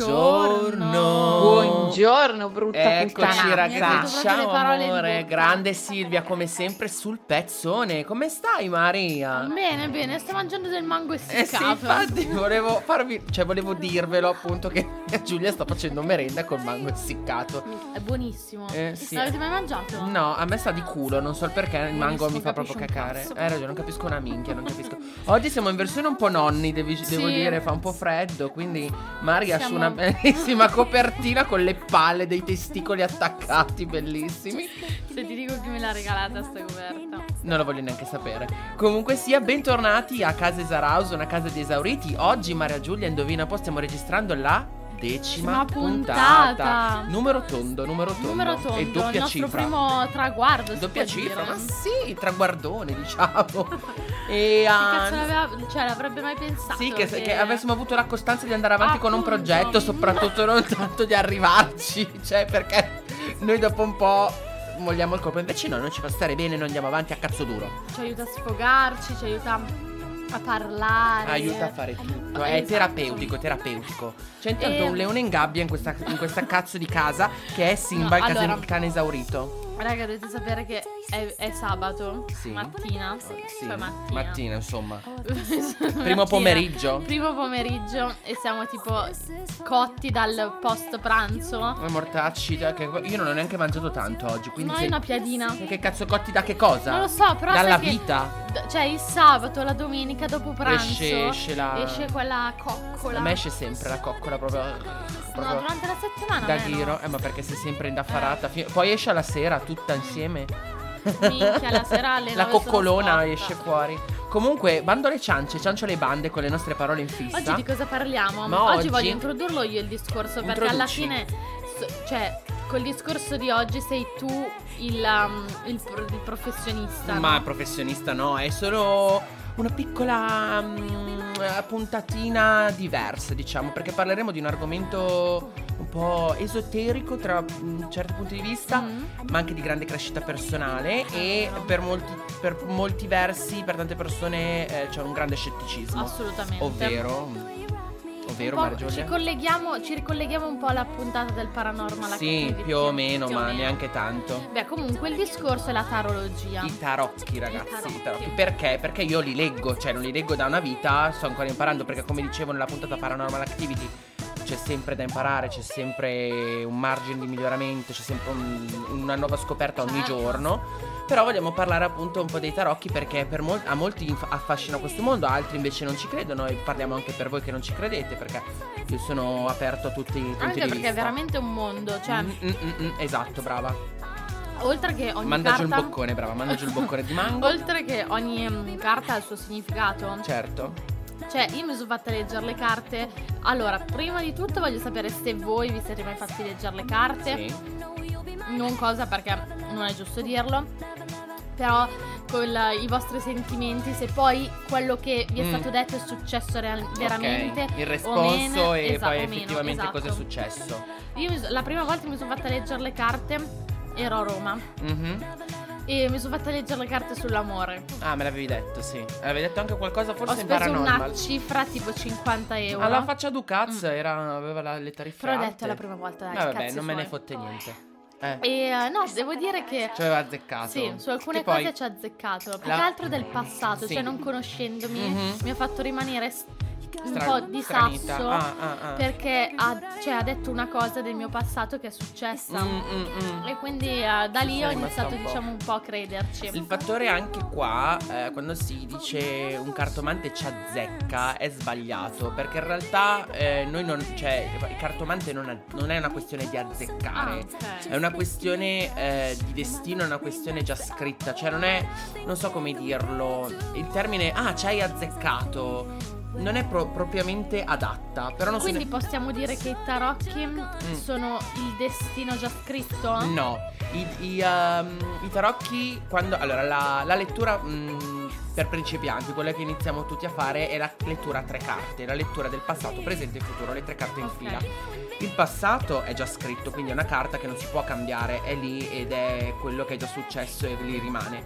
Ciao esauriti! Buongiorno. Buongiorno, brutta Eccoci puttana. Ragazzi, ciao amore, grande Silvia come sempre sul pezzone. Come stai Maria? Bene, bene, sto mangiando del mango Eh sì, essiccato. infatti volevo farvi, cioè volevo dirvelo appunto che Giulia sta facendo merenda col mango essiccato. È buonissimo. Eh, sì. L'avete mai mangiato? No, a me sta di culo, non so il perché, il mango mi fa proprio cacare. Hai ragione, non capisco una minchia, non capisco. Oggi siamo in versione un po' nonni, devi- devo Sì. dire, fa un po' freddo, quindi Maria Siamo- su una bellissima copertina con le palle dei testicoli attaccati, bellissimi. Se ti dico chi me l'ha regalata sta coperta. Non lo voglio neanche sapere. Comunque sia, bentornati a Casa Esarauso, una casa di esauriti. Oggi Maria Giulia, indovina un po', stiamo registrando la decima puntata. puntata. Numero tondo, numero tondo. Numero tondo, E doppia il nostro cifra. primo traguardo. Doppia cifra, dire. ma sì, traguardone diciamo. E cazzo ah, cioè l'avrebbe mai pensato? sì, che, che avessimo avuto la costanza di andare avanti con un Appunto. progetto, soprattutto non tanto di arrivarci. Cioè, perché noi dopo un po' vogliamo il colpo. Invece no, non ci fa stare bene, noi andiamo avanti a cazzo duro. Ci aiuta a sfogarci, ci aiuta a parlare. Aiuta a fare tutto. È terapeutico, terapeutico. C'è intanto E- un leone in gabbia in questa, in questa cazzo di casa che è Simba, No, il, allora- il cane esaurito. Raga, dovete sapere che è, è sabato Sì. mattina. Sì, Cioè mattina. mattina, insomma. Mattina. Primo pomeriggio. Primo pomeriggio e siamo tipo cotti dal post pranzo. Da- che- Io non ho neanche mangiato tanto oggi. Quindi Noi se- una piadina. Che cazzo cotti da che cosa? Non lo so, però Dalla sai che- vita? d- Cioè il sabato, la domenica dopo pranzo Esce- esce la- esce quella coccola. A me esce sempre la coccola proprio. No, proprio durante la settimana da me no. Eh, ma perché sei sempre indaffarata. Fi- Poi esce alla sera tutta insieme. Minchia, la sera alle La 9 sono coccolona esce fuori. Comunque, bando alle ciance, ciancio le bande con le nostre parole in fissa. Oggi di cosa parliamo? Ma oggi, oggi- voglio introdurlo io il discorso perché alla fine, cioè, col discorso di oggi sei tu il, um, il pro- il professionista. Ma no? professionista no, è solo una piccola mm, puntatina diversa, diciamo, perché parleremo di un argomento po' esoterico tra mm, certi punti di vista, Mm. ma anche di grande crescita personale e per molti, per molti versi, per tante persone eh, c'è un grande scetticismo. Assolutamente. Ovvero, Un Maria ci, ci ricolleghiamo un po' alla puntata del paranormal Sì, più o meno, più ma meno. neanche tanto. Beh, comunque il discorso è la tarologia. I tarocchi, ragazzi, i tarocchi. tarocchi. Perché? Perché io li leggo, cioè non li leggo da una vita, sto ancora imparando, perché come dicevo nella puntata Paranormal Activity c'è sempre da imparare, c'è sempre un margine di miglioramento, c'è sempre un- una nuova scoperta ogni Certo. giorno. Però vogliamo parlare appunto un po' dei tarocchi perché per mol- a molti inf- affascina questo mondo, a altri invece non ci credono e parliamo anche per voi che non ci credete perché io sono aperto a tutti i punti Anche di perché è veramente un mondo, cioè, Mm, mm, mm, esatto, brava. oltre che ogni Manda giù il carta boccone, brava, manda giù il boccone di mango. Oltre che ogni carta ha il suo significato, Certo. Cioè io mi sono fatta leggere le carte. Allora, prima di tutto voglio sapere se voi vi siete mai fatti leggere le carte. Sì. Non cosa perché non è giusto dirlo. Però con i vostri sentimenti, se poi quello che vi è Mm. stato detto è successo real- veramente. Ok, il o responso meno, e esatto, poi meno, effettivamente esatto. cosa è successo. Io so- la prima volta che mi sono fatta leggere le carte ero a Roma Mhm. E mi sono fatta leggere le carte sull'amore. Ah, me l'avevi detto, sì. Avevi detto anche qualcosa forse Ho in speso una cifra tipo 50 euro. Alla faccia Ducaz era, aveva la- le tariffe Però ho detto la prima volta, dai, Eh, vabbè, non me ne fotte niente. Eh, E eh, no, devo dire che ci aveva azzeccato. sì, su alcune cose ci ha azzeccato. Più La- che altro del passato, Sì. cioè non conoscendomi, Mhm. mi ha fatto rimanere s- un Stra- po' di stranita. sasso. Ah, ah, ah. Perché ha, cioè, ha detto una cosa del mio passato che è successa. Mm, mm, mm. E quindi eh, da lì Sei ho iniziato, un diciamo, un po' a crederci. Il fattore anche qua, eh, quando si dice un cartomante ci azzecca, è sbagliato. Perché in realtà eh, noi non. cioè, il cartomante non, ha- non è una questione di Ah, azzeccare. ok. È una questione eh, di destino, è una questione già scritta. Cioè, non è. Non so come dirlo. Il termine. Ah, ci hai azzeccato. Non è pro- propriamente adatta. Però non Quindi se possiamo dire che i tarocchi sono il destino già scritto? ne... No. I, i, ehm, i tarocchi. Quando. Allora, la, la lettura. mm, per principianti, quella che iniziamo tutti a fare è la lettura a tre carte, la lettura del passato, presente e futuro, le tre carte in Ok. fila. Il passato è già scritto, quindi è una carta che non si può cambiare, è lì ed è quello che è già successo e lì rimane.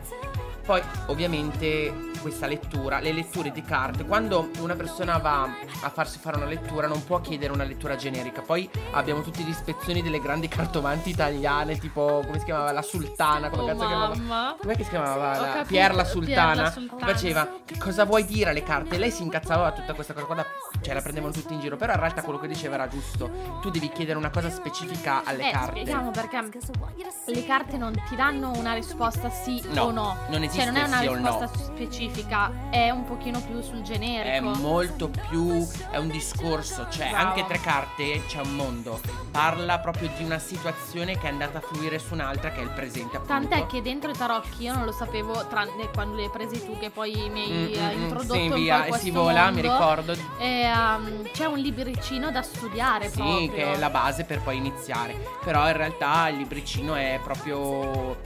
Poi, ovviamente, questa lettura, le letture di carte, quando una persona va a farsi fare una lettura non può chiedere una lettura generica. Poi abbiamo tutti gli ispezioni delle grandi cartomanti italiane, tipo come si chiamava la sultana, come Oh, cazzo si chiamava? mamma. Com'è che si chiamava? La- capito, Pier la Pier Sultana. la Che Sultana. faceva cosa vuoi dire alle carte? Lei si incazzava tutta questa cosa qua, cioè la prendevano tutti in giro. Però in realtà quello che diceva era giusto. Tu devi chiedere una cosa specifica alle Eh, carte. spieghiamo perché le carte non ti danno una risposta sì No, o no. non esiste Cioè non è una o no. risposta specifica, è un pochino più sul È generico. molto più. È un discorso. Cioè, Bravo. anche tre carte c'è un mondo. Parla proprio di una situazione che è andata a fluire su un'altra, che è il presente, appunto. Tant'è che dentro i tarocchi io non lo sapevo, tranne quando li hai presi tu, che poi mi hai Mm, eh, mm, mm, introdotto sì, via, in e si vola, mi mondo. ricordo. E, um, c'è un libricino da studiare Sì, proprio. che è la base per poi iniziare. Però in realtà il libricino è proprio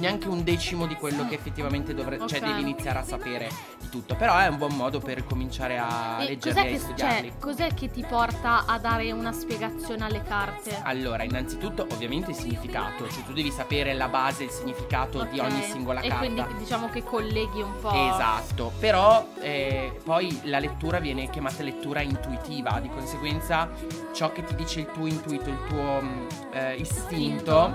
neanche un decimo di quello che effettivamente dovrebbe. Cioè, Ok. devi iniziare a sapere di tutto. Però è un buon modo per cominciare a E leggerli e che, studiarli. cioè, cos'è che ti porta a dare una spiegazione alle carte? Allora, innanzitutto, ovviamente il significato, cioè tu devi sapere la base, il significato di Ok. ogni singola e carta. quindi diciamo che colleghi un po'. Esatto, però eh, poi la lettura viene chiamata lettura intuitiva, di conseguenza ciò che ti dice il tuo intuito, il tuo mm, eh, istinto,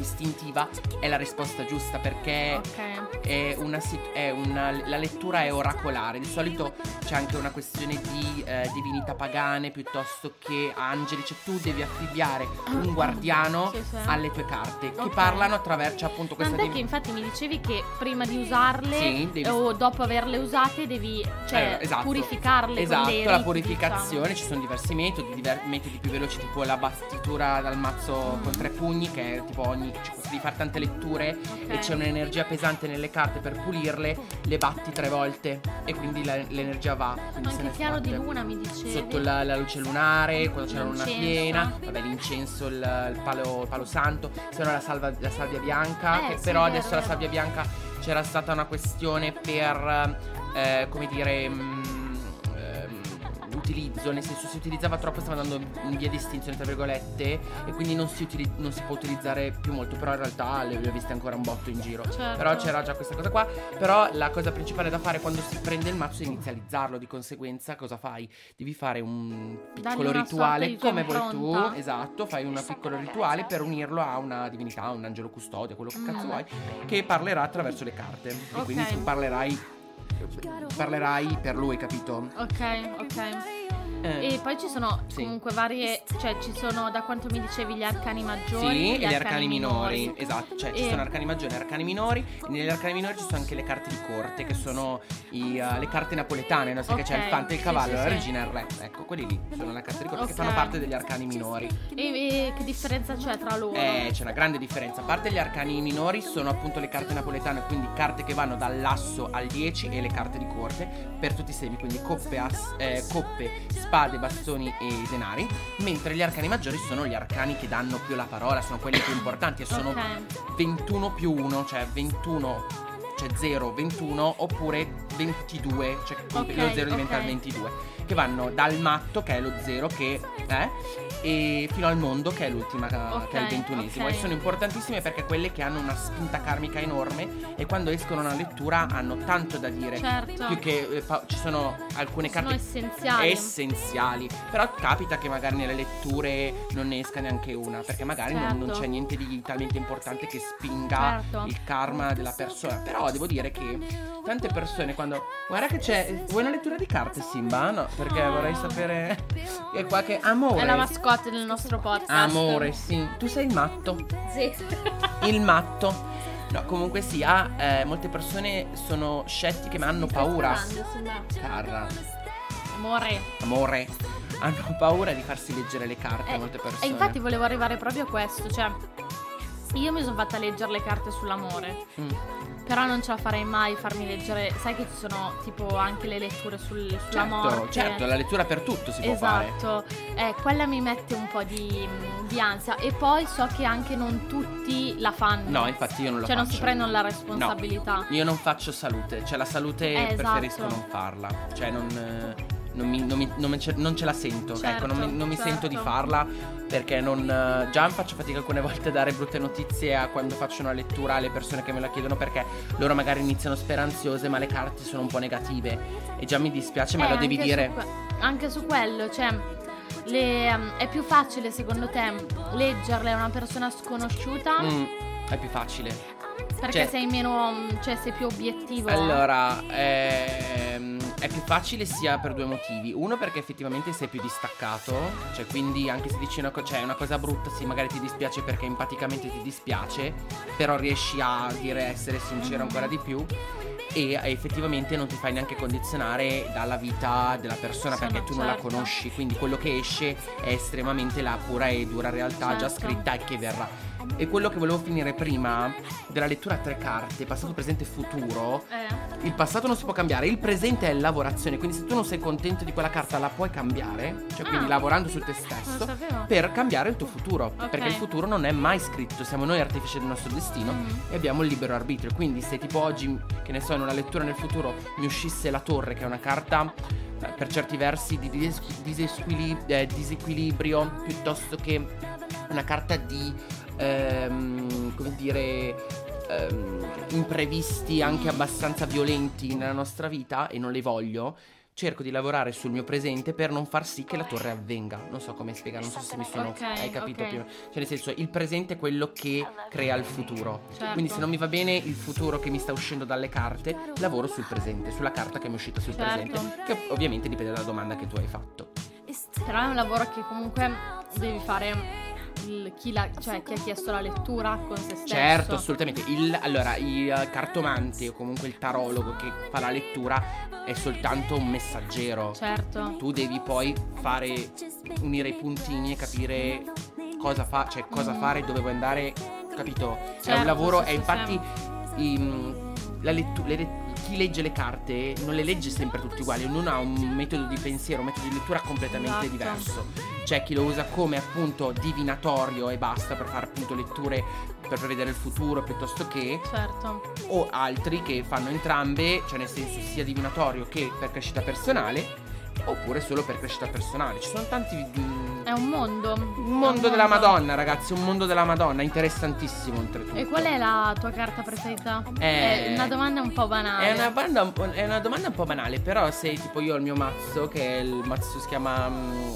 istintiva, è la risposta giusta perché Ok. è una, è una- la lettura è oracolare. Di solito c'è anche una questione di eh, divinità pagane piuttosto che angeli, cioè tu devi affibbiare un guardiano Sì, sì. alle tue carte che Ok. parlano attraverso appunto questa che divinità. infatti mi dicevi che prima di usarle Sì, devi- o dopo averle usate devi cioè, Eh, esatto. purificarle Esatto, la purificazione, diciamo. ci sono diversi metodi, diver- metodi più veloci tipo la battitura dal mazzo Mm. con tre pugni che è tipo ogni cioè, devi fare tante letture Ok. e c'è un'energia pesante nelle carte per pulirle, le batti tre volte e quindi la- l'energia va. quindi Anche chiaro di luna mi dicevi. Sotto la, la luce lunare, quando c'è la luna piena, vabbè l'incenso, il, il palo, il palo santo, se no la, salva- la salvia bianca, Eh, che sì, però vero, adesso la salvia bianca c'era stata una questione per, eh, come dire, mm, ehm, utilizzo, nel senso si utilizzava troppo, stava andando in via di estinzione tra virgolette e quindi non si, utili- non si può utilizzare più molto, però in realtà le ho viste ancora un botto in giro. Certo. Però c'era già questa cosa qua, però la cosa principale da fare quando si prende il mazzo è inizializzarlo, di conseguenza cosa fai? Devi fare un piccolo rituale come vuoi tu, esatto, fai un piccolo rituale per unirlo a una divinità, un angelo custode, quello che Mm. cazzo vuoi, che parlerà attraverso le carte. E Ok. quindi tu parlerai parlerai per lui, capito? Ok, ok. Eh, E poi ci sono Sì. comunque varie, cioè ci sono da quanto mi dicevi gli arcani maggiori Sì, gli e gli arcani minori, esatto, cioè ci E- sono arcani maggiori e arcani minori, e negli arcani minori ci sono anche le carte di corte, che sono i, uh, le carte napoletane, no? Sai che c'è il fante, il cavallo, sì, la regina e il re, ecco, quelli lì sono le carte di corte che Ok. fanno parte degli arcani minori. E, e che differenza c'è tra loro? Eh, c'è una grande differenza. A parte gli arcani minori, sono appunto le carte napoletane, quindi carte che vanno dall'asso al 10 e le carte di corte per tutti i semi, quindi coppe, as- eh, coppe, spade, bastoni e denari. Mentre gli arcani maggiori sono gli arcani che danno più la parola, sono quelli più importanti e sono Ok. 21 più 1, cioè 21, cioè 0, 21 oppure 22, cioè che Ok, lo 0 diventa ok. il 22. Che vanno dal matto, che è lo 0, che è, e fino al mondo, che è l'ultima, Ok, che è il ventunesimo. ok. E sono importantissime perché quelle che hanno una spinta karmica enorme e quando escono una lettura hanno tanto da dire. Certo. Più che eh, fa- ci sono alcune Sono carte essenziali. essenziali. Però capita che magari nelle letture non ne esca neanche una, perché magari non, non Certo. c'è niente di talmente importante che spinga Certo. il karma della persona. Però devo dire che tante persone quando. Guarda che c'è. Vuoi una lettura di carte, Simba? No, perché No. vorrei sapere. Che qualche amore. È la mascotte del nostro podcast. Amore, sì. Tu sei il matto. Sì. Il matto. No, comunque sia, eh, molte persone sono scettiche ma hanno paura. Carra, Amore. amore. Hanno paura di farsi leggere le carte Eh, molte persone. E infatti volevo arrivare proprio a questo, cioè io mi sono fatta leggere le carte sull'amore, Mm. però non ce la farei mai farmi leggere, sai che ci sono tipo anche le letture sul, sulla Certo, morte. certo, la lettura per tutto si può fare. Esatto, eh, quella mi mette un po' di, di ansia e poi so che anche non tutti la fanno. No, infatti io non lo cioè faccio. non si prendono la responsabilità. Io non faccio salute, cioè la salute Eh, preferisco esatto. non farla. Cioè non... eh, non, mi- non mi- non me ce, non ce la sento. Certo, ecco, non mi, non mi certo. sento di farla perché non. già faccio fatica alcune volte a dare brutte notizie a quando faccio una lettura alle persone che me la chiedono perché loro magari iniziano speranziose, ma le carte sono un po' negative. E già mi dispiace, ma Eh, lo devi anche dire. su anche su quello, cioè, le, um, è più facile secondo te leggerle a una persona sconosciuta Mm, è più facile. Perché cioè- sei meno, cioè sei più obiettivo. Allora, ehm, è più facile sia per due motivi. Uno perché effettivamente sei più distaccato, cioè quindi anche se dici una, co- cioè, una cosa brutta, sì, magari ti dispiace perché empaticamente ti dispiace, però riesci a dire essere sincero ancora di più. E effettivamente non ti fai neanche condizionare dalla vita della persona Sono perché tu non la certo. conosci. Quindi quello che esce è estremamente la pura e dura realtà già Certo. scritta e che verrà. E quello che volevo finire prima della lettura a tre carte, passato, presente e futuro, Eh, il passato non si può cambiare, il presente è lavorazione, quindi se tu non sei contento di quella carta la puoi cambiare, cioè quindi Ah. lavorando su te stesso, per cambiare il tuo futuro, Ok. perché il futuro non è mai scritto, siamo noi artefici del nostro destino Mhm. e abbiamo il libero arbitrio, quindi se tipo oggi, che ne so, in una lettura nel futuro mi uscisse la torre, che è una carta eh, per certi versi di dis- disesquili- eh, disequilibrio, piuttosto che una carta di, ehm, come dire, ehm, imprevisti anche abbastanza violenti nella nostra vita e non le voglio. Cerco di lavorare sul mio presente per non far sì che la torre avvenga. Non so come spiegare, non so se mi sono. Ok, hai capito ok. più? Cioè, nel senso, il presente è quello che crea il futuro. Certo. Quindi, se non mi va bene il futuro che mi sta uscendo dalle carte, lavoro sul presente, sulla carta che mi è uscita sul Certo. presente. Che ovviamente dipende dalla domanda che tu hai fatto. Però è un lavoro che comunque devi fare il- chi, la- cioè, chi ha chiesto la lettura con se stesso. Certo, assolutamente. Il, allora, il cartomante o comunque il tarologo che fa la lettura è soltanto un messaggero. Certo. Tu devi poi fare unire i puntini e capire cosa fa, cioè cosa Mm. fare, dove vuoi andare, capito? è Certo, un lavoro, sì, è sì, infatti i- la lettu- le le- chi legge le carte non le legge sempre tutti uguali, ognuno ha un metodo di pensiero, un metodo di lettura completamente Esatto. diverso. C'è chi lo usa come appunto divinatorio e basta per fare appunto letture per prevedere il futuro piuttosto che Certo. o altri che fanno entrambe, cioè nel senso sia divinatorio che per crescita personale, oppure solo per crescita personale. Ci sono tanti. mm, È un mondo. un mondo della Madonna, ragazzi, un mondo della Madonna, interessantissimo oltretutto. E qual è la tua carta preferita? Eh, È una domanda un po' banale. È una, banda un po'- è una domanda un po' banale, però se tipo io ho il mio mazzo, che è il mazzo si chiama mm,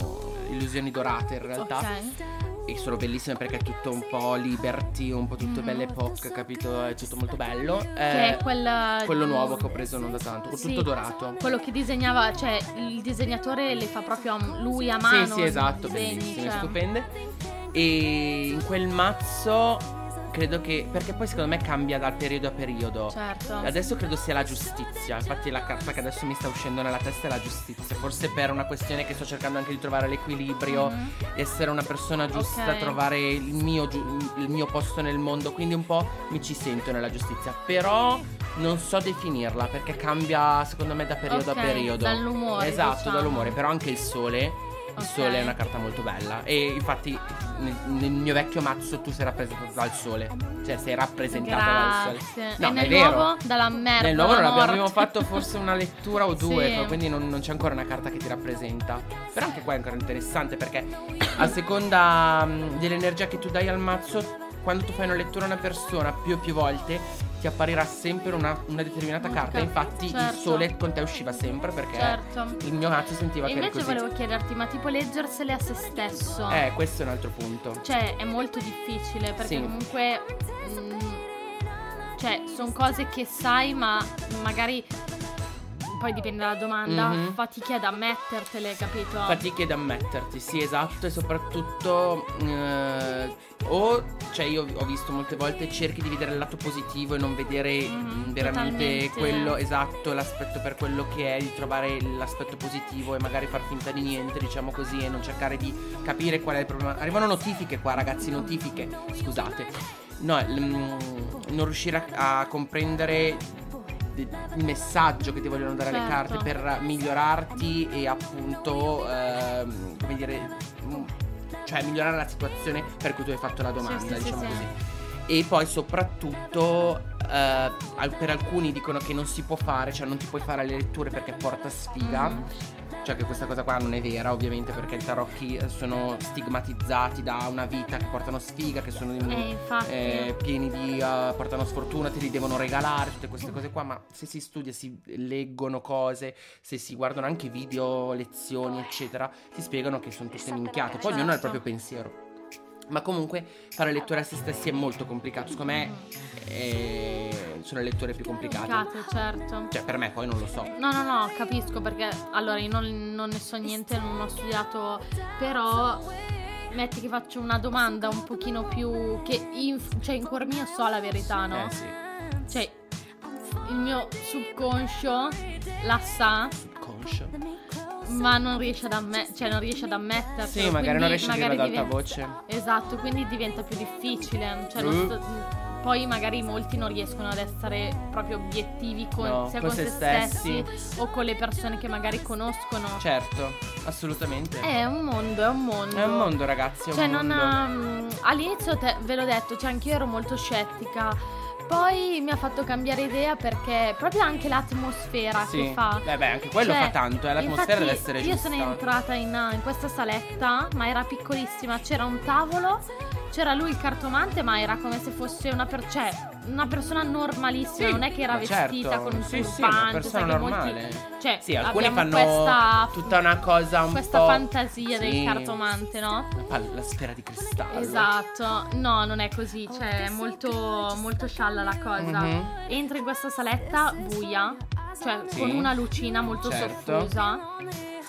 Illusioni Dorate in realtà. Ok. E sono bellissime perché è tutto un po' liberty, un po' tutto Mhm. belle epoca, capito? È tutto molto bello. Che Eh, è quella. quello nuovo che ho preso non da tanto, Sì. tutto dorato. Quello che disegnava, cioè il disegnatore le fa proprio a- lui a mano. Sì, sì, esatto, disegni, bellissime, cioè. stupende. E in quel mazzo credo che perché poi secondo me cambia dal periodo a periodo. Certo. Adesso credo sia la giustizia. Infatti, la carta che adesso mi sta uscendo nella testa è la giustizia. Forse per una questione che sto cercando anche di trovare l'equilibrio, Mhm. essere una persona giusta, Ok. trovare il mio, il mio posto nel mondo. Quindi un po' mi ci sento nella giustizia. Però non so definirla perché cambia secondo me da periodo Ok, a periodo. dall'umore, Esatto, diciamo. dall'umore. Però anche il sole. Il sole è una carta molto bella. E infatti nel, nel mio vecchio mazzo tu sei rappresentata dal sole. Cioè sei rappresentata dal sole. Grazie. No, e nel è vero. nuovo dalla merda. Nel nuovo non alla abbiamo morte. fatto forse una lettura o due, Sì. quindi non, non c'è ancora una carta che ti rappresenta. Però anche qua è ancora interessante perché a seconda mh, dell'energia che tu dai al mazzo, quando tu fai una lettura a una persona più e più volte, ti apparirà sempre una, una determinata carta. Infatti il certo. sole con te usciva sempre perché Certo. il mio mazzo sentiva E che era invece così. volevo chiederti, ma tipo leggersele a se stesso? Eh, questo è un altro punto. Cioè, è molto difficile perché Sì. comunque. mm, cioè, sono cose che sai, ma magari. Poi dipende dalla domanda. Mhm. Fatichi ad ammettertele, capito? Fatichi ad ammetterti, sì, esatto, e soprattutto eh, o cioè io ho visto molte volte cerchi di vedere il lato positivo e non vedere Mhm, mm, veramente totalmente. quello esatto, l'aspetto per quello che è, di trovare l'aspetto positivo e magari far finta di niente, diciamo così, e non cercare di capire qual è il problema. Arrivano notifiche qua, ragazzi, notifiche. Scusate. No, l- mm, non riuscire a, a comprendere de- il messaggio che ti vogliono dare le Certo. carte per migliorarti e appunto ehm, come dire mm, cioè migliorare la situazione per cui tu hai fatto la domanda Sì, sì, sì, diciamo sì. così e poi soprattutto eh, per alcuni dicono che non si può fare cioè non ti puoi fare le letture perché porta sfiga Mhm. Cioè che questa cosa qua non è vera, ovviamente, perché i tarocchi eh, sono stigmatizzati da una vita che portano sfiga, che sono Eh, eh, pieni di eh, portano sfortuna, te li devono regalare, tutte queste cose qua, ma se si studia, si leggono cose, se si guardano anche video, lezioni, eccetera, ti spiegano che sono tutte minchiate. Poi ognuno ha il proprio pensiero. Ma comunque fare letture a se stessi è molto complicato. Secondo me eh, sono le letture più complicate. Complicate, certo. Cioè, per me poi non lo so. No, no, no, capisco perché allora io non, non ne so niente, non ho studiato, però metti che faccio una domanda un pochino più che in, cioè in cuor mio so la verità, no? Eh sì. Cioè il mio subconscio la sa, Conscio. ma non riesce ad ammettere, cioè non riesce ad ammetterlo. Sì, magari non riesci a dirlo ad alta diventa- voce. Esatto, quindi diventa più difficile. Cioè, non Mm. sto- poi magari molti non riescono ad essere proprio obiettivi con, No, sia con se se stessi, stessi. o con le persone che magari conoscono. Certo, assolutamente. È un mondo, è un mondo. È un mondo, ragazzi. È Cioè, un non mondo. ha- all'inizio te- ve l'ho detto, cioè anch'io ero molto scettica. Poi mi ha fatto cambiare idea perché proprio anche l'atmosfera Sì. che fa. Beh, beh, anche quello Cioè, fa tanto, eh, l'atmosfera deve essere Io giusta. sono entrata in, in questa saletta, ma era piccolissima. C'era un tavolo, c'era lui il cartomante, ma era come se fosse una, per- cioè, una persona normalissima. Sì, non è che era ma vestita certo. con un sì, turbante. sì, una sai persona che molti- normale. cioè, Sì, alcuni fanno questa, tutta una cosa un questa po'. fantasia Sì. del cartomante, no? La, pal- la sfera di cristallo. Esatto, no, non è così, cioè è molto, molto scialla la cosa. Mhm. Entra in questa saletta buia, cioè Sì. con una lucina molto Certo. soffusa.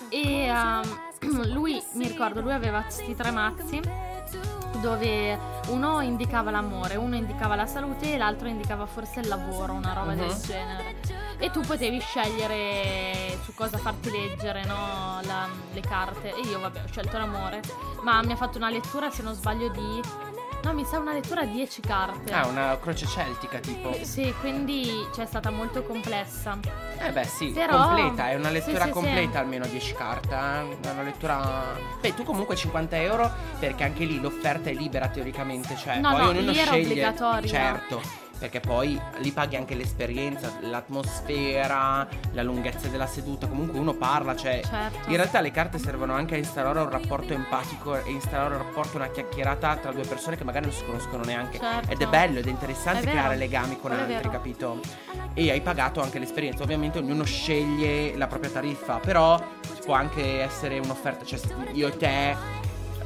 E ehm, lui, mi ricordo, lui aveva questi tre mazzi dove uno indicava l'amore, uno indicava la salute e l'altro indicava forse il lavoro, una roba del Mhm. genere. E tu potevi scegliere su cosa farti leggere, no? La- le carte. E io, vabbè, ho scelto l'amore. Ma mi ha fatto una lettura, se non sbaglio, di. No, mi sa una lettura a 10 carte. Ah, una croce celtica tipo. Sì, quindi cioè, è stata molto complessa. Eh beh sì, Però- completa, è una sì, lettura sì, completa sì. almeno 10 carte, eh? È una lettura... Beh, tu comunque 50 euro perché anche lì l'offerta è libera teoricamente, cioè No, poi no, ognuno lì era sceglie... obbligatoria. Certo, perché poi lì paghi anche l'esperienza, l'atmosfera, la lunghezza della seduta, comunque uno parla, cioè... Certo. In realtà le carte servono anche a instaurare un rapporto empatico e instaurare un rapporto, una chiacchierata tra due persone che magari non si conoscono neanche. Certo. Ed è bello ed è interessante È creare legami con è altri, vero. capito? E hai pagato anche l'esperienza. Ovviamente ognuno sceglie la propria tariffa, però può anche essere un'offerta. Cioè, io e te.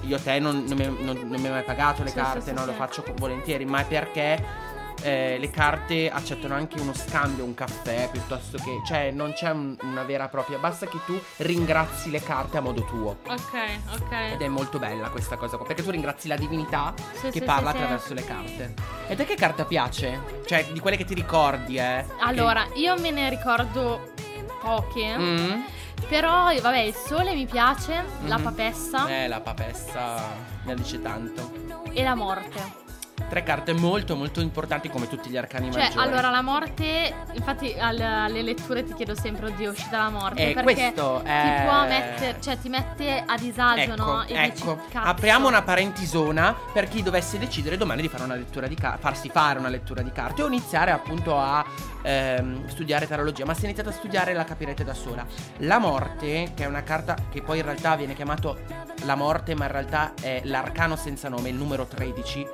Io te non, non mi, non- non mi hai mai pagato le Sì, carte, sì, no? sì. Lo faccio volentieri, ma è perché. Eh, le carte accettano anche uno scambio, un caffè piuttosto che. Cioè, non c'è un- una vera e propria. Basta che tu ringrazi le carte a modo tuo. Ok, ok. Ed è molto bella questa cosa qua. Perché tu ringrazi la divinità Sì, che sì, parla sì, attraverso le carte. E te che carta piace? Cioè, di quelle che ti ricordi, eh? Allora, io me ne ricordo poche. Che- Mm? Però, vabbè, il sole mi piace, la Mhm. papessa Eh, la papessa ne dice tanto. e la morte. Tre carte molto, molto importanti come tutti gli arcani Cioè, maggiori. allora, la morte, infatti al- alle letture ti chiedo sempre, oddio, uscita la morte. Eh, perché questo ti è- può mettere, cioè ti mette a disagio, Ecco, no? E ecco. dici, apriamo una parentisona per chi dovesse decidere domani di fare una lettura di carte, farsi fare una lettura di carte o iniziare appunto a ehm, studiare tarologia. Ma se iniziate a studiare la capirete da sola. La morte, che è una carta che poi in realtà viene chiamato la morte, ma in realtà è l'arcano senza nome, il numero 13.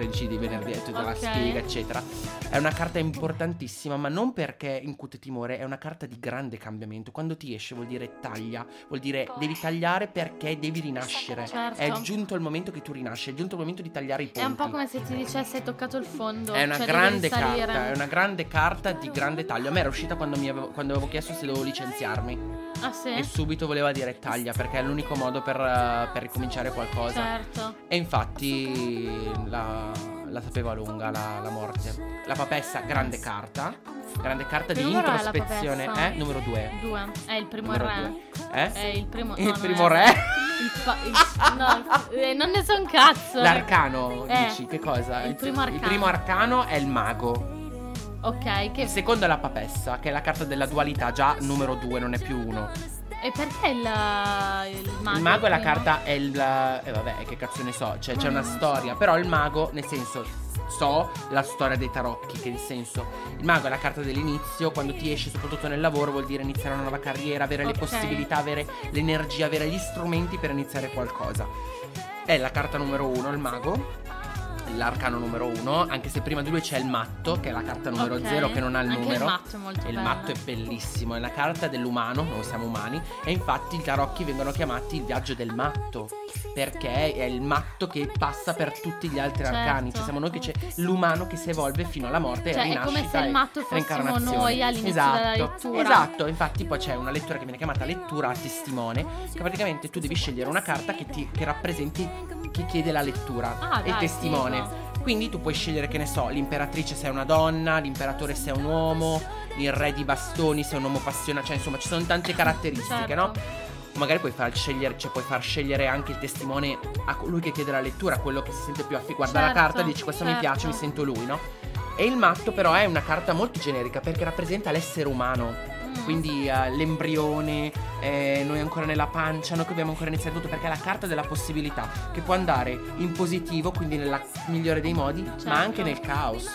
13 di venerdì, tutta la Ok. spiega, eccetera. È una carta importantissima, ma non perché incute timore, è una carta di grande cambiamento. Quando ti esce vuol dire taglia, vuol dire devi tagliare perché devi rinascere. Certo. È giunto il momento che tu rinasci, è giunto il momento di tagliare i ponti. È un po' come se ti dicesse hai toccato il fondo. È una cioè, grande carta, è una grande carta di grande taglio. A me era uscita quando, mi avevo, quando avevo chiesto se dovevo licenziarmi. Ah, sì? E subito voleva dire taglia perché è l'unico modo per, eh, per ricominciare qualcosa. Certo. E infatti la, la sapeva lunga la, la morte. La papessa, grande carta. Grande carta Che di introspezione. Eh? Numero 2. Due. È il primo Numero re. Eh? È il primo. Il no, non primo re? Il pa- il- no, eh, non ne so un cazzo. L'arcano, Eh, dici? Che cosa? il primo Il arcano. primo arcano è il mago. Ok, che. Il secondo è la papessa, che è la carta della dualità, già numero 2, non è più uno. E perché il, il mago? il mago è la carta, è il... E vabbè, che cazzo ne so, cioè c'è una Mm. storia. Però il mago, nel senso, so la storia dei tarocchi, che nel senso il mago è la carta dell'inizio, quando ti esce soprattutto nel lavoro vuol dire iniziare una nuova carriera, avere Ok. le possibilità, avere l'energia, avere gli strumenti per iniziare qualcosa. È la carta numero uno, il mago. L'arcano numero uno, anche se prima di lui c'è il matto, che è la carta numero Ok. zero, che non ha il Anche numero. il matto è molto il bello. matto è bellissimo, è la carta dell'umano, noi siamo umani, e infatti i tarocchi vengono chiamati il viaggio del matto, perché è il matto che passa per tutti gli altri Certo. arcani, cioè siamo noi che c'è l'umano che si evolve fino alla morte Cioè, e è come rinascita se il matto fossimo noi all'inizio esatto, della lettura. Esatto, infatti poi c'è una lettura che viene chiamata lettura a testimone, che praticamente tu devi scegliere una carta che, ti, che rappresenti chi chiede la lettura Ah, e dai, testimone. figo. Quindi tu puoi scegliere, che ne so, l'imperatrice se è una donna, l'imperatore se è un uomo, il re di bastoni se è un uomo appassionato, cioè insomma ci sono tante caratteristiche, Certo. no? Magari puoi far scegliere, cioè puoi far scegliere anche il testimone a colui che chiede la lettura, quello che si sente più affi. Guarda la Certo, carta e dici questo mi certo. piace, mi sento lui, no? E il matto però è una carta molto generica perché rappresenta l'essere umano. Mm. Quindi eh, l'embrione, eh, noi ancora nella pancia, noi che dobbiamo ancora iniziare tutto perché è la carta della possibilità che può andare in positivo, quindi nella migliore dei modi, Certo. ma anche nel caos.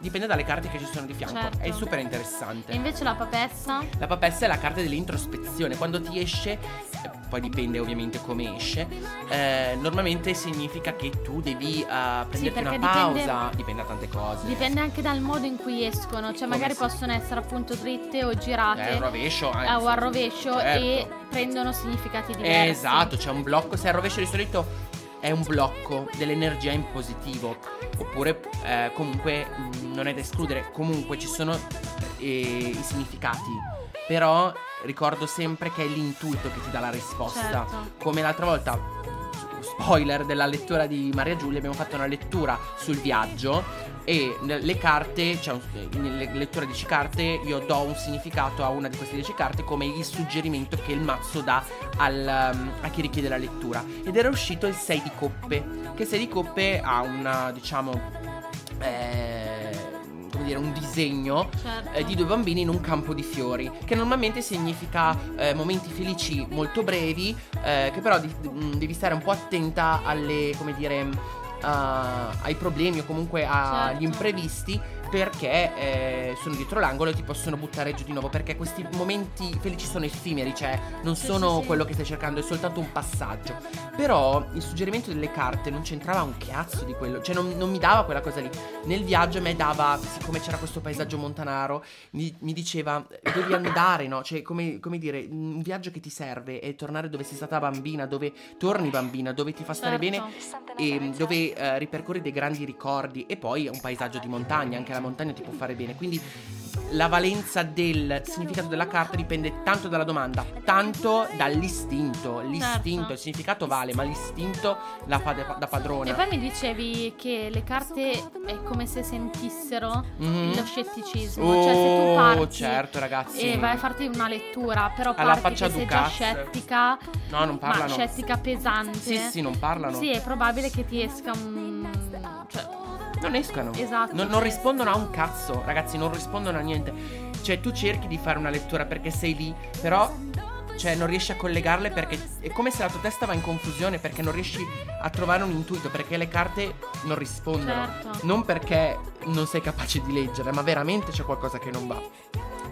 Dipende dalle carte che ci sono di fianco. Certo. È super interessante. E invece la papessa? La papessa è la carta dell'introspezione. Quando ti esce, eh, poi dipende ovviamente come esce, eh, normalmente significa che tu devi eh, prenderti una perché pausa. dipende- da tante cose. Dipende anche dal modo in cui escono, cioè magari sì. possono essere appunto dritte o girate È un rovescio. eh, anzi. o al rovescio Certo. e prendono significati diversi. Esatto, c'è un blocco. Se è al rovescio di solito è un blocco dell'energia in positivo. Oppure eh, comunque mh, non è da escludere. Comunque ci sono eh, i significati. Però ricordo sempre che è l'intuito che ti dà la risposta. Certo. Come l'altra volta, spoiler della lettura di Maria Giulia, abbiamo fatto una lettura sul viaggio. E le carte, cioè nelle letture di 10 carte, io do un significato a una di queste 10 carte come il suggerimento che il mazzo dà al, um, a chi richiede la lettura. Ed era uscito il 6 di coppe. Che 6 di coppe ha una, diciamo, eh, come dire, un disegno Certo. eh, di due bambini in un campo di fiori, che normalmente significa eh, momenti felici molto brevi, eh, che però di- mh, devi stare un po' attenta alle, come dire, a- ai problemi o comunque agli Certo. imprevisti. Perché eh, sono dietro l'angolo e ti possono buttare giù di nuovo. Perché questi momenti felici sono effimeri, cioè non Sì, sono sì, sì. quello che stai cercando, è soltanto un passaggio. Però il suggerimento delle carte non c'entrava un cazzo di quello, cioè non, non mi dava quella cosa lì. Nel viaggio a me dava, siccome c'era questo paesaggio montanaro, mi, mi diceva devi andare, no? Cioè come, come dire, un viaggio che ti serve è tornare dove sei stata bambina, dove torni bambina, dove ti fa stare Certo. bene e dove eh, ripercorri dei grandi ricordi e poi è un paesaggio di montagna, anche la montagna ti può fare bene. Quindi la valenza del significato della carta dipende tanto dalla domanda, tanto dall'istinto. L'istinto, Certo. il significato vale, ma l'istinto la fa da, padrona. E poi mi dicevi che le carte è come se sentissero Mhm. lo scetticismo, Oh, cioè se tu parti certo, ragazzi. e vai a farti una lettura, però Alla parti che sei già scettica, No, non ma parlano. scettica pesante. Sì, sì, non parlano. Sì, è probabile che ti esca un cioè Non escano. Esatto. Non, non rispondono a un cazzo, ragazzi, non rispondono a niente. Cioè, tu cerchi di fare una lettura perché sei lì, però. Cioè, non riesci a collegarle perché è come se la tua testa va in confusione perché non riesci a trovare un intuito perché le carte non rispondono. Certo. Non perché non sei capace di leggere, ma veramente c'è qualcosa che non va.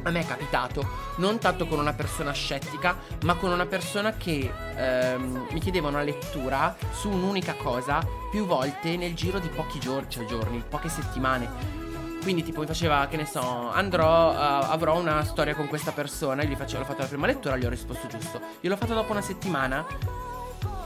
A me è capitato, non tanto con una persona scettica, ma con una persona che ehm, mi chiedeva una lettura su un'unica cosa più volte nel giro di pochi giorni, cioè giorni, poche settimane. Quindi tipo mi faceva, che ne so, andrò, eh, avrò una storia con questa persona, io gli facevo, l'ho fatto la prima lettura, gli ho risposto giusto. Io l'ho fatto dopo una settimana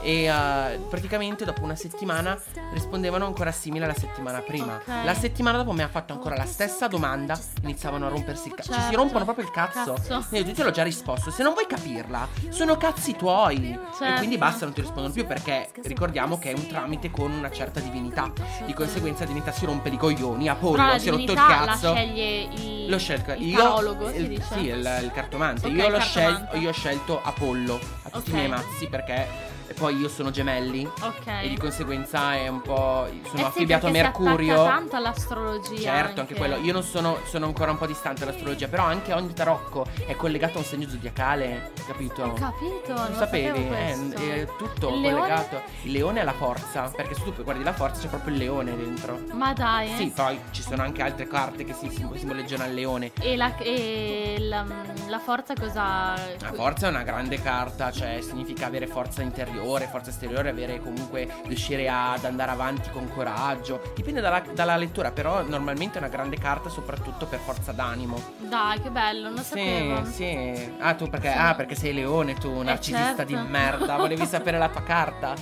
e eh, praticamente dopo una settimana rispondevano ancora simile alla settimana prima. Ok. La settimana dopo mi ha fatto ancora la stessa domanda, iniziavano a rompersi il cazzo. Ci si Certo. rompono proprio il cazzo. Cazzo. Io ti l'ho già risposto, se non vuoi capirla, sono cazzi tuoi. E Certo. quindi basta, non ti rispondono più perché ricordiamo che è un tramite con una certa divinità. Di conseguenza la divinità si rompe i coglioni, Apollo la si è rotto il divinità la cazzo. sceglie il, Lo scelgo il io. tarologo, il-. Sì, il, il cartomante. Ok, io, l'ho il scel- cartomante. io ho scelto Apollo a tutti Ok. i miei mazzi perché E poi io sono gemelli. Ok. E di conseguenza è un po'. Eh Sono sì, affibbiato a Mercurio. attacca tanto all'astrologia. Certo, anche quello. Io non sono, sono ancora un po' distante dall'astrologia, però anche ogni tarocco è collegato a un segno zodiacale, capito? Ho capito, non, Non sapevi? È, questo. è tutto Il leone? collegato. Il leone è la forza, perché se tu guardi la forza c'è proprio il leone dentro. Ma dai. Sì, poi ci sono anche altre carte che si sim- simboleggiano al leone. E, la, e la, la forza cosa... La forza è una grande carta, cioè significa avere forza interiore, forza esteriore, avere comunque riuscire ad andare avanti con coraggio. Dipende dalla, dalla lettura, però normalmente è una grande carta soprattutto per forza d'animo. Dai, che bello, non lo sapevo. Sì, sì. Ah, tu perché, Sì. ah, perché sei leone tu, narcisista certo. di merda. Volevi sapere la tua carta?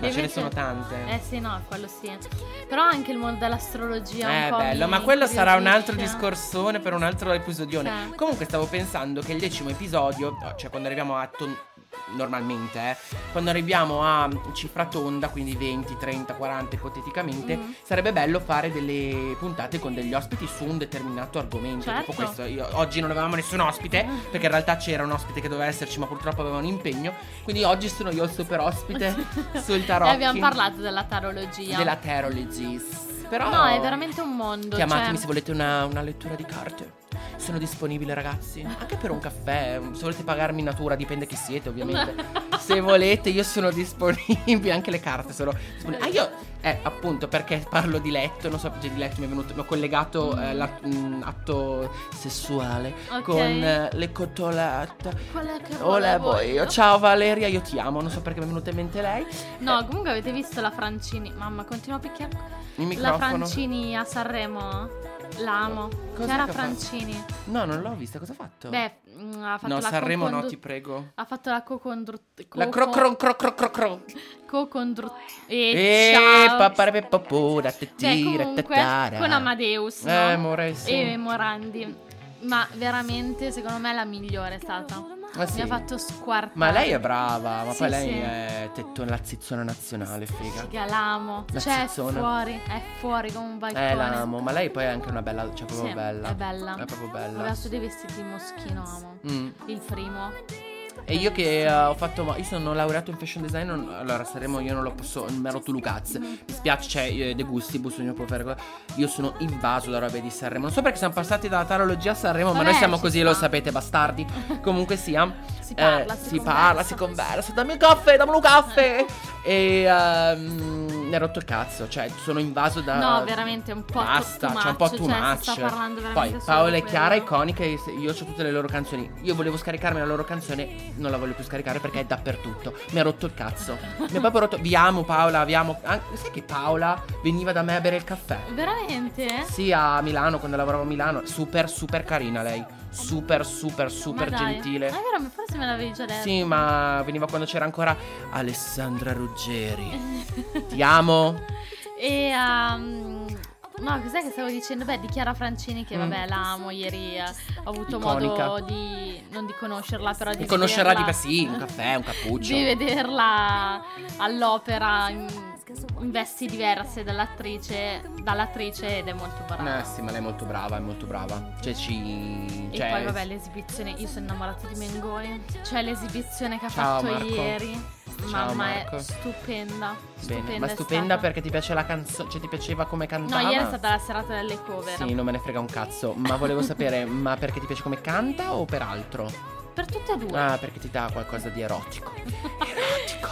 Ma ce ne sono tante. Eh sì, no, quello sì. Però anche il mondo dell'astrologia È po' bello, ma quello sarà un altro discorsone per un altro episodione. Sì. Comunque stavo pensando che il decimo episodio, cioè quando arriviamo a ton- normalmente, eh, quando arriviamo a cifra tonda, quindi 20, 30, 40 ipoteticamente, Mm. sarebbe bello fare delle puntate con degli ospiti su un determinato argomento. Certo. Tipo questo, Io- oggi non avevamo nessun ospite, Mm. perché in realtà c'era un ospite che doveva esserci, ma purtroppo aveva un impegno. Quindi oggi sono io il super ospite sul E tarocchi. abbiamo parlato della tarologia. della Tarologies. Però No, è veramente un mondo. Chiamatemi cioè- se volete una, una lettura di carte. Sono disponibile, ragazzi. Anche per un caffè. Se volete pagarmi in natura, dipende chi siete, ovviamente. se volete, io sono disponibile. Anche le carte sono disponibili. Ah, io, eh, appunto, perché parlo di letto. Non so, già di letto mi è venuto. Mi ho collegato eh, l'atto sessuale Ok. con eh, le che Volevo volevo io. Ciao Valeria, io ti amo. Non so perché mi è venuta in mente lei. No, comunque avete visto la Francini. Mamma, continua a picchiare. Il La microfono. Francini a Sanremo. L'amo. Che ha Francini. No, non l'ho vista. Cosa ha fatto? Beh, mm, ha fatto no, la Sanremo no, co-condu- ti prego. Ha fatto la La co- cro cro cro cro cro cro. co-condru- E E ciao. papare popura Cioè, tira comunque, tatara. con Amadeus, no? Eh, amore, sì. E Morandi. Ma veramente, secondo me, la migliore è stata. Ah, sì. Mi ha fatto squartare. Ma lei è brava, ma Sì, poi lei sì. è tettone, la zizzona nazionale, figa. Figa, l'amo. La cioè, è zizzona. fuori. È fuori come un balcone. Eh, l'amo, ma lei poi è anche una bella, cioè proprio bella. È bella. È proprio bella. Aveva su dei vestiti moschino, amo. Mm. Il primo. E io che eh, ho fatto, ma io sono laureato in fashion design, non- allora saremo io non lo posso, non ero tu Lucaz. Mi spiace, cioè, eh, De Gustibus, ognuno può fare Io sono invaso da robe di Sanremo. Non so perché siamo passati dalla tarologia a Sanremo, ma Vabbè, noi siamo così, sta. lo sapete, bastardi. Comunque sia. Si eh, parla, si si conversa. parla, si conversa. Dammi un caffè, dammi un caffè. E ehm, mi ha rotto il cazzo, cioè sono invaso da No, veramente un po' Basta, c'è un po' too cioè, much. sta parlando Poi veramente solo Paola e Chiara iconiche, io ho tutte le loro canzoni. Io volevo scaricarmi la loro canzone, non la voglio più scaricare perché è dappertutto. Mi ha rotto il cazzo. Mi ha proprio rotto. Vi amo Paola, vi amo. An- sai che Paola veniva da me a bere il caffè? Veramente? Sì, a Milano, quando lavoravo a Milano. Super, super carina lei. Super, super, super Ma gentile. È vero, ma forse me l'avevi già detto. Sì, ma veniva quando c'era ancora Alessandra Ruggeri. Ti amo. E um, No, cos'è che stavo dicendo? Beh, di Chiara Francini, che Mm. vabbè, la amo ieri. eh, Ho avuto Iconica. modo di. non di conoscerla, però di. Di vederla- per sì, un caffè, un cappuccio. Di vederla all'opera in, in vesti diverse dall'attrice, dall'attrice ed è molto brava. Eh sì, ma lei è molto brava, è molto brava. Cioè ci... E cioè, poi vabbè l'esibizione, io sono innamorata di Mengoni. Cioè l'esibizione che ha Ciao, fatto Marco. ieri. Ciao, Mamma Marco. è stupenda. Bene, Stupenda ma stupenda perché ti piace la canzone, cioè ti piaceva come cantava? No, ieri è stata la serata delle cover. Sì, non me ne frega un cazzo, ma volevo sapere, ma perché ti piace come canta o per altro? Per tutte e due. Ah, perché ti dà qualcosa di erotico. Erotico.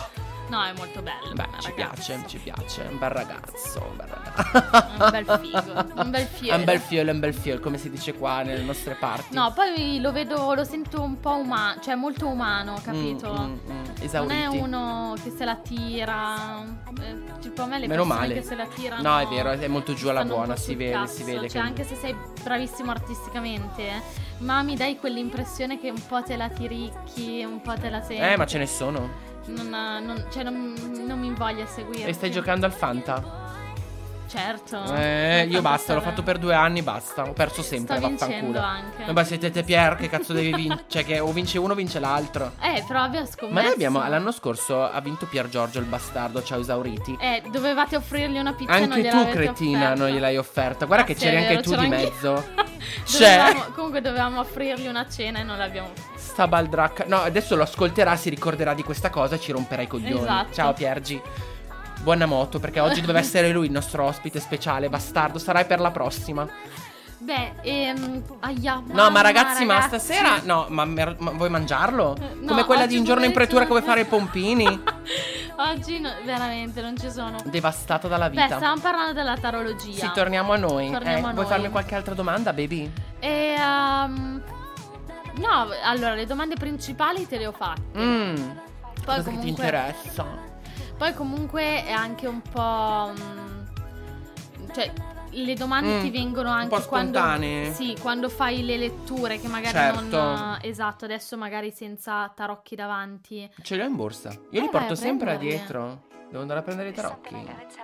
No, è molto bello. Beh, ci piace, ci piace. Un bel ragazzo, un bel ragazzo. Un bel figo. Un bel fiore. Un bel fiore, un bel fiore, come si dice qua nelle nostre parti. No, poi lo vedo, lo sento un po' umano, cioè molto umano, Mm, capito? mm, mm, Non Esauriti. è uno che se la tira. eh, tipo a me le Meno male. che se la tirano. No, è vero, è molto giù alla buona, si vede, cazzo. si vede Cioè, che- anche se sei bravissimo artisticamente, ma mi dai quell'impressione che un po' te la tiricchi, un po' te la senti. Eh, ma ce ne sono. Non, non- cioè, non, non mi invoglia seguire. E stai giocando al Fanta? Certo. Eh, io basta, l'ho fatto per due anni, basta. Ho perso sempre, Sto vaffanculo. anche. Ma siete te Pier, che cazzo devi vincere? cioè, che o vince uno o vince l'altro. Eh, però abbiamo scommesso. Ma noi abbiamo, l'anno scorso ha vinto Pier Giorgio il bastardo, ciao esauriti. Eh, dovevate offrirgli una pizza Anche tu, cretina, offerta. non gliel'hai offerta. Guarda Ah, che c'eri è anche vero, tu di anch'io. mezzo. Cioè, Dovevamo- comunque dovevamo offrirgli una cena e non l'abbiamo sta Baldracca. No, adesso lo ascolterà, si ricorderà di questa cosa e ci romperà i coglioni. Esatto. Ciao Piergi. Buona moto, perché oggi doveva essere lui il nostro ospite speciale, bastardo. Sarai per la prossima. Beh, ehm, aia. No, ma ragazzi, ma ragazzi. stasera. No, ma, mer- ma vuoi mangiarlo? Eh, no, Come quella di un giorno in pretura vuoi fare i pompini? Oggi no- veramente non ci sono. Devastata dalla Beh, vita. stavamo parlando della tarologia. Sì, torniamo a noi. Torniamo Eh, a vuoi noi. farmi qualche altra domanda, baby? E um, No, allora le domande principali te le ho fatte. Mmm. Poi Cosa che ti comunque interessa? Poi comunque è anche un po'. mm, cioè, le domande Mm, ti vengono un anche po' quando. spontanee. Sì, quando fai le letture, che magari Certo. non. Esatto, adesso magari senza tarocchi davanti. Ce li ho in borsa. Io Eh, li vai porto a sempre dietro. Devo andare a prendere i tarocchi.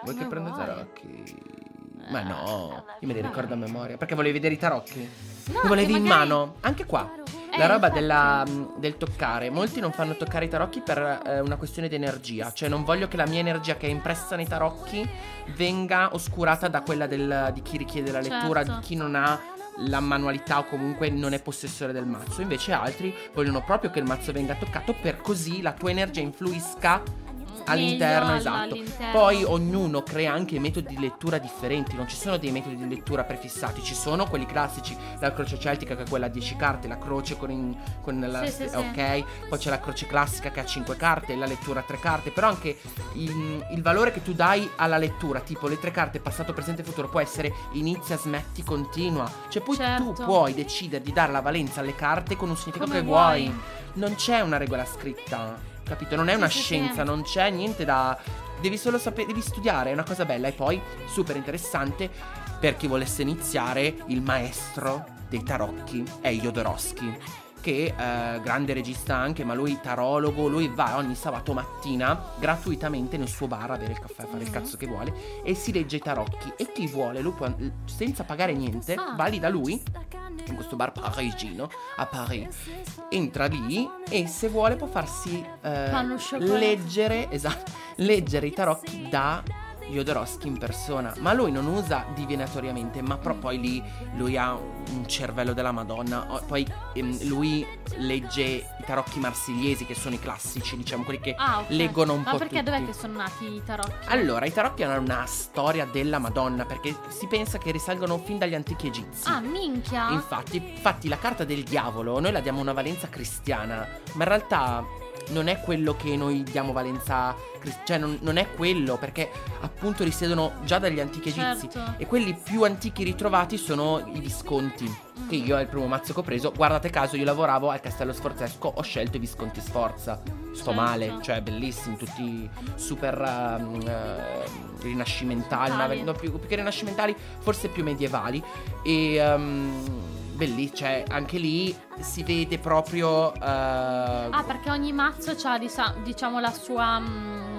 Vuoi che prenda i tarocchi? Ma no, io me li ricordo a memoria. Perché volevi vedere i tarocchi? No, Li volevi che in magari- mano? Anche qua. Eh, La roba della- del toccare. Molti non fanno toccare i tarocchi per eh, una questione di energia. Cioè, non voglio che la mia energia che è impressa nei tarocchi venga oscurata da quella del- di chi richiede la lettura, Certo. di chi non ha la manualità o comunque non è possessore del mazzo. Invece altri vogliono proprio che il mazzo venga toccato per così la tua energia influisca all'interno, esatto. all'interno. Poi ognuno crea anche metodi di lettura differenti, non ci sono dei metodi di lettura prefissati, ci sono quelli classici, la croce celtica che è quella a 10 carte, la croce con, in- con la Sì, sì, sì. ok, poi c'è la croce classica che ha 5 carte, la lettura a 3 carte, però anche il, il valore che tu dai alla lettura, tipo le tre carte passato, presente e futuro può essere inizia, smetti, continua, cioè poi tu Certo. puoi decidere di dare la valenza alle carte con un significato Come che vuoi. vuoi. Non c'è una regola scritta, capito? Non è Sì, una sì, sì. scienza, non c'è niente da devi solo sapere, devi studiare, è una cosa bella e poi super interessante per chi volesse iniziare il maestro dei tarocchi è Jodorowsky che eh, grande regista anche, ma lui tarologo, lui va ogni sabato mattina gratuitamente nel suo bar a bere il caffè, a fare il Mhm. cazzo che vuole e si legge i tarocchi e chi vuole, lui può, senza pagare niente, Ah. va lì da lui in questo bar parigino a Paris entra lì e se vuole può farsi eh, leggere esatto leggere i tarocchi da Jodorowsky in persona ma lui non usa divinatoriamente ma però poi lì lui ha un cervello della madonna poi ehm, lui legge i tarocchi marsigliesi che sono i classici diciamo quelli che Ah, ok. leggono un Ma po' perché dov'è tutti. che sono nati i tarocchi? allora, i tarocchi hanno una storia della Madonna perché si pensa che risalgono fin dagli antichi egizi. Ah, minchia. Infatti, infatti la carta del diavolo noi la diamo una valenza cristiana, ma in realtà non è quello che noi diamo valenza cioè non, non è quello perché appunto risiedono già dagli antichi egizi Certo. e quelli più antichi ritrovati sono i visconti. Che io è il primo mazzo che ho preso. Guardate caso, io lavoravo al Castello Sforzesco, ho scelto i Visconti Sforza. Sto Certo. male, cioè bellissimi, tutti super ehm, eh, rinascimentali, no, più, più che rinascimentali, forse più medievali. E ehm, belli, cioè anche lì si vede proprio. eh, Ah, perché ogni mazzo ha diciamo la sua mm,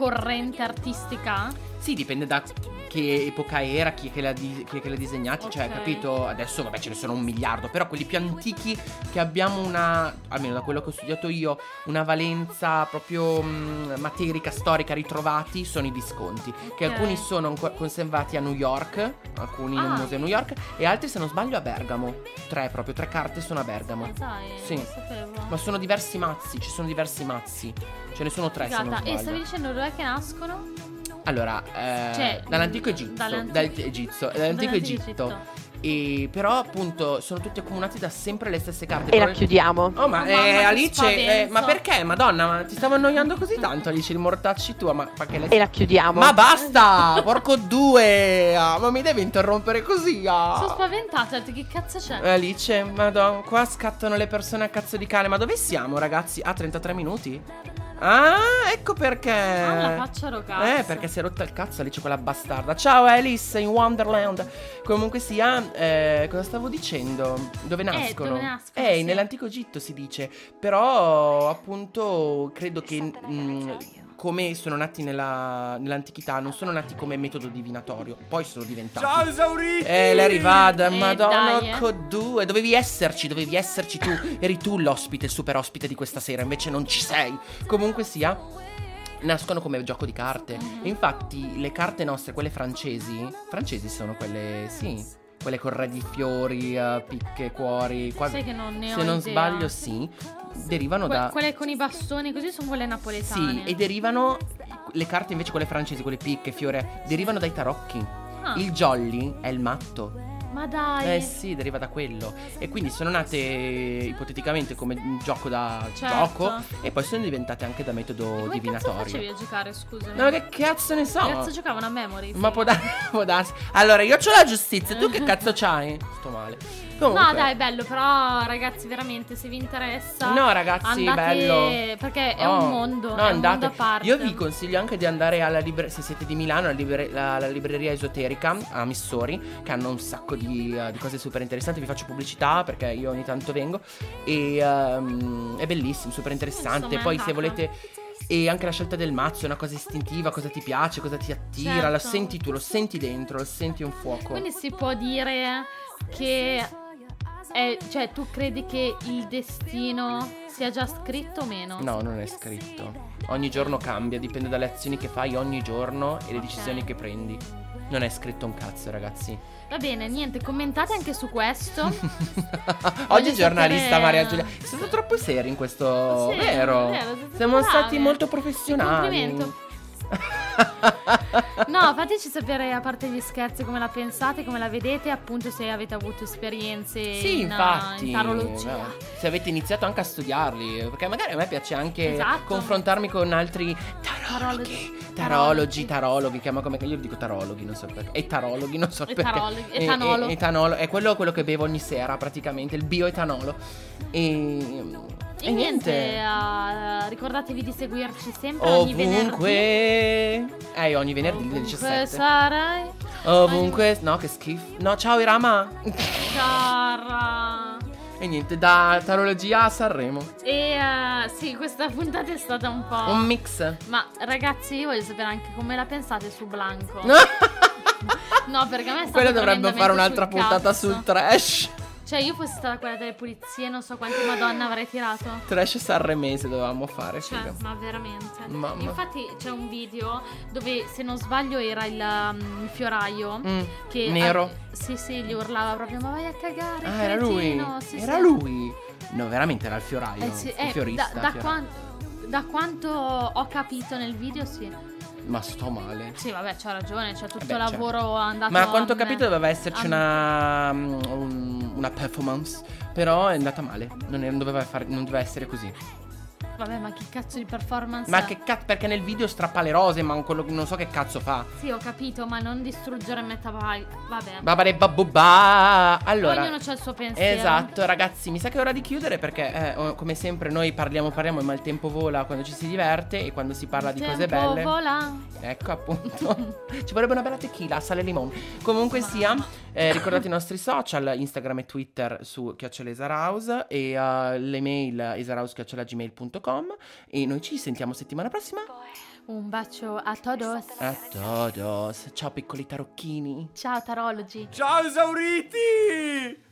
corrente artistica? Sì, dipende da che epoca era, chi è che l'ha, di- chi è che l'ha disegnati, cioè, Ok. capito? Adesso, vabbè, ce ne sono un miliardo, però quelli più antichi che abbiamo una, almeno da quello che ho studiato io, una valenza proprio mh, materica, storica ritrovati sono i Visconti, che Ok. alcuni sono ancora conservati a New York, alcuni in un Ah. museo a New York, e altri, se non sbaglio, a Bergamo. Tre proprio, tre carte sono a Bergamo. Ma dai, Sì. sapevo. Ma sono diversi mazzi, ci sono diversi mazzi. Ce ne sono tre, sbaglio. E stavi dicendo dov'è che nascono? Allora, eh, Cioè, dall'antico Egitto, dall'antico- dall'Egitto, dall'antico Dall'antico Egitto. E però appunto sono tutti accomunati da sempre le stesse carte. E la chiudiamo. Oh ma Oh, eh, Alice, eh, ma perché? Madonna, ma ti stavo annoiando così tanto Alice, il mortacci tua, ma perché lei... E la chiudiamo. Ma basta, porco due, ah, ma mi devi interrompere così, ah. Sono spaventata, che cazzo c'è? Alice, madonna, qua scattano le persone a cazzo di cane, ma dove siamo ragazzi? Ah, 33 minuti? Ah, ecco perché. Ah, la faccia rocazza. Eh, perché si è rotta il cazzo Alice quella bastarda. Ciao Alice in Wonderland. Comunque sia, eh, cosa stavo dicendo? Dove nascono? dove nascono, Eh, sì. nell'antico Egitto si dice. Però, appunto, credo che mm, come sono nati nella- nell'antichità, non sono nati come metodo divinatorio. Poi sono diventati. Ciao esauriti! Eh, Larry Vada, Eh, madonna, dai, eh. co due, dovevi esserci, dovevi esserci tu, eri tu l'ospite, il super ospite di questa sera, invece non ci sei. Comunque sia, nascono come gioco di carte. E infatti le carte nostre, quelle francesi, francesi sono quelle, sì, quelle con re di fiori, eh, picche, cuori. quasi- Sai che non ne ho se non idea. sbaglio, sì. Derivano Que- da. quelle con i bastoni così sono quelle napoletane. Sì, e derivano. Le carte invece, quelle francesi, quelle picche, fiore, derivano dai tarocchi. Ah, Il jolly è il matto. Ma dai. Eh sì, deriva da quello. E quindi sono nate ipoteticamente come gioco da Certo. gioco e poi sono diventate anche da metodo cazzo divinatorio. facevi a giocare, scusami? No, che cazzo ne so? Che cazzo giocavano a memory? Ma può, può darsi. Allora, io ho la giustizia, tu che cazzo c'hai? Sto male. Comunque. No, dai, bello, però ragazzi, veramente, se vi interessa No, ragazzi, andate bello. perché è Oh, un mondo, no, è un mondo a parte. Io vi consiglio anche di andare alla libreria, se siete di Milano, alla, libre- la- la libreria esoterica a Missori, che hanno un sacco di, eh, di cose super interessanti. Vi faccio pubblicità perché io ogni tanto vengo. E ehm, è bellissimo, super interessante. Poi se volete. E anche la scelta del mazzo è una cosa istintiva, cosa ti piace, cosa ti attira, Certo. lo senti tu, lo senti dentro, lo senti un fuoco. Quindi si può dire che è- cioè tu credi che il destino sia già scritto o meno? No, non è scritto. Ogni giorno cambia, dipende dalle azioni che fai ogni giorno e le decisioni Ok. che prendi. Non è scritto un cazzo, ragazzi. Va bene, niente, commentate anche su questo. Oggi giornalista sapere- Maria Giulia. Siamo troppo seri in questo. Sì, vero? vero, siete Siamo brave. stati molto professionali. Complimento. No, fateci sapere a parte gli scherzi come la pensate, come la vedete, appunto se avete avuto esperienze Sì, in, infatti. in tarologia. eh, Se avete iniziato anche a studiarli, perché magari a me piace anche Esatto. confrontarmi con altri tarologhi, Tarologi. tarologi, tarologhi, chiama come io dico tarologhi, non so perché. E tarologhi, non so E perché. tarologhi, E- etanolo. e- etanolo, è quello, quello che bevo ogni sera, praticamente, il bioetanolo. E, E, niente, eh, ricordatevi di seguirci sempre ogni venerdì. Ovunque. Eh, ogni venerdì alle Ovunque 17. sarai, Ovunque. No, che schifo. No, ciao Irama. cara. e niente, da tarologia a Sanremo. E eh, sì, questa puntata è stata un po'. Un mix. Ma ragazzi, io voglio sapere anche come la pensate su Blanco. No, perché a me è stato Quello dovrebbe fare un'altra puntata cazzo. sul trash. Cioè, io fossi stata quella delle pulizie, non so quanti madonna avrei tirato. Trash sanremese dovevamo fare, Cioè, figa. ma veramente. Mamma. Infatti c'è un video dove, se non sbaglio, era il, um, il fioraio. Mm, Che Nero. ah, sì, sì, gli urlava proprio, ma vai a cagare. Ah, era lui. cretino." Sì, era sì. lui. No, veramente era il fioraio. Eh, sì, il eh, fiorista. da, da fioraio. quan- da quanto ho capito nel video, sì. Ma sto male. Sì, vabbè, c'ha ragione, c'è tutto il lavoro andato Ma a quanto ho capito doveva esserci una, un- una performance. Però è andata male. Non, è- non doveva fare- non doveva essere così. Vabbè, ma che cazzo di performance Ma che cazzo? Perché nel video strappa le rose, ma quello, non so che cazzo fa. Sì, ho capito, ma non distruggere metabyte. Vabbè. Babare babubà. Allora. Ognuno c'ha il suo pensiero. Esatto, ragazzi, mi sa che è ora di chiudere perché, eh, come sempre, noi parliamo, parliamo, ma il tempo vola quando ci si diverte e quando si parla di cose Tempo belle. vola. Ecco, appunto. ci vorrebbe una bella tequila, sale e limone. Comunque sia, eh, ricordate i nostri social, Instagram e Twitter su chiocciolesarhouse e eh, l'email esarhouse.gmail.com e noi ci sentiamo settimana prossima. Un bacio a todos. A todos. Ciao piccoli tarocchini. Ciao tarologi. Ciao esauriti!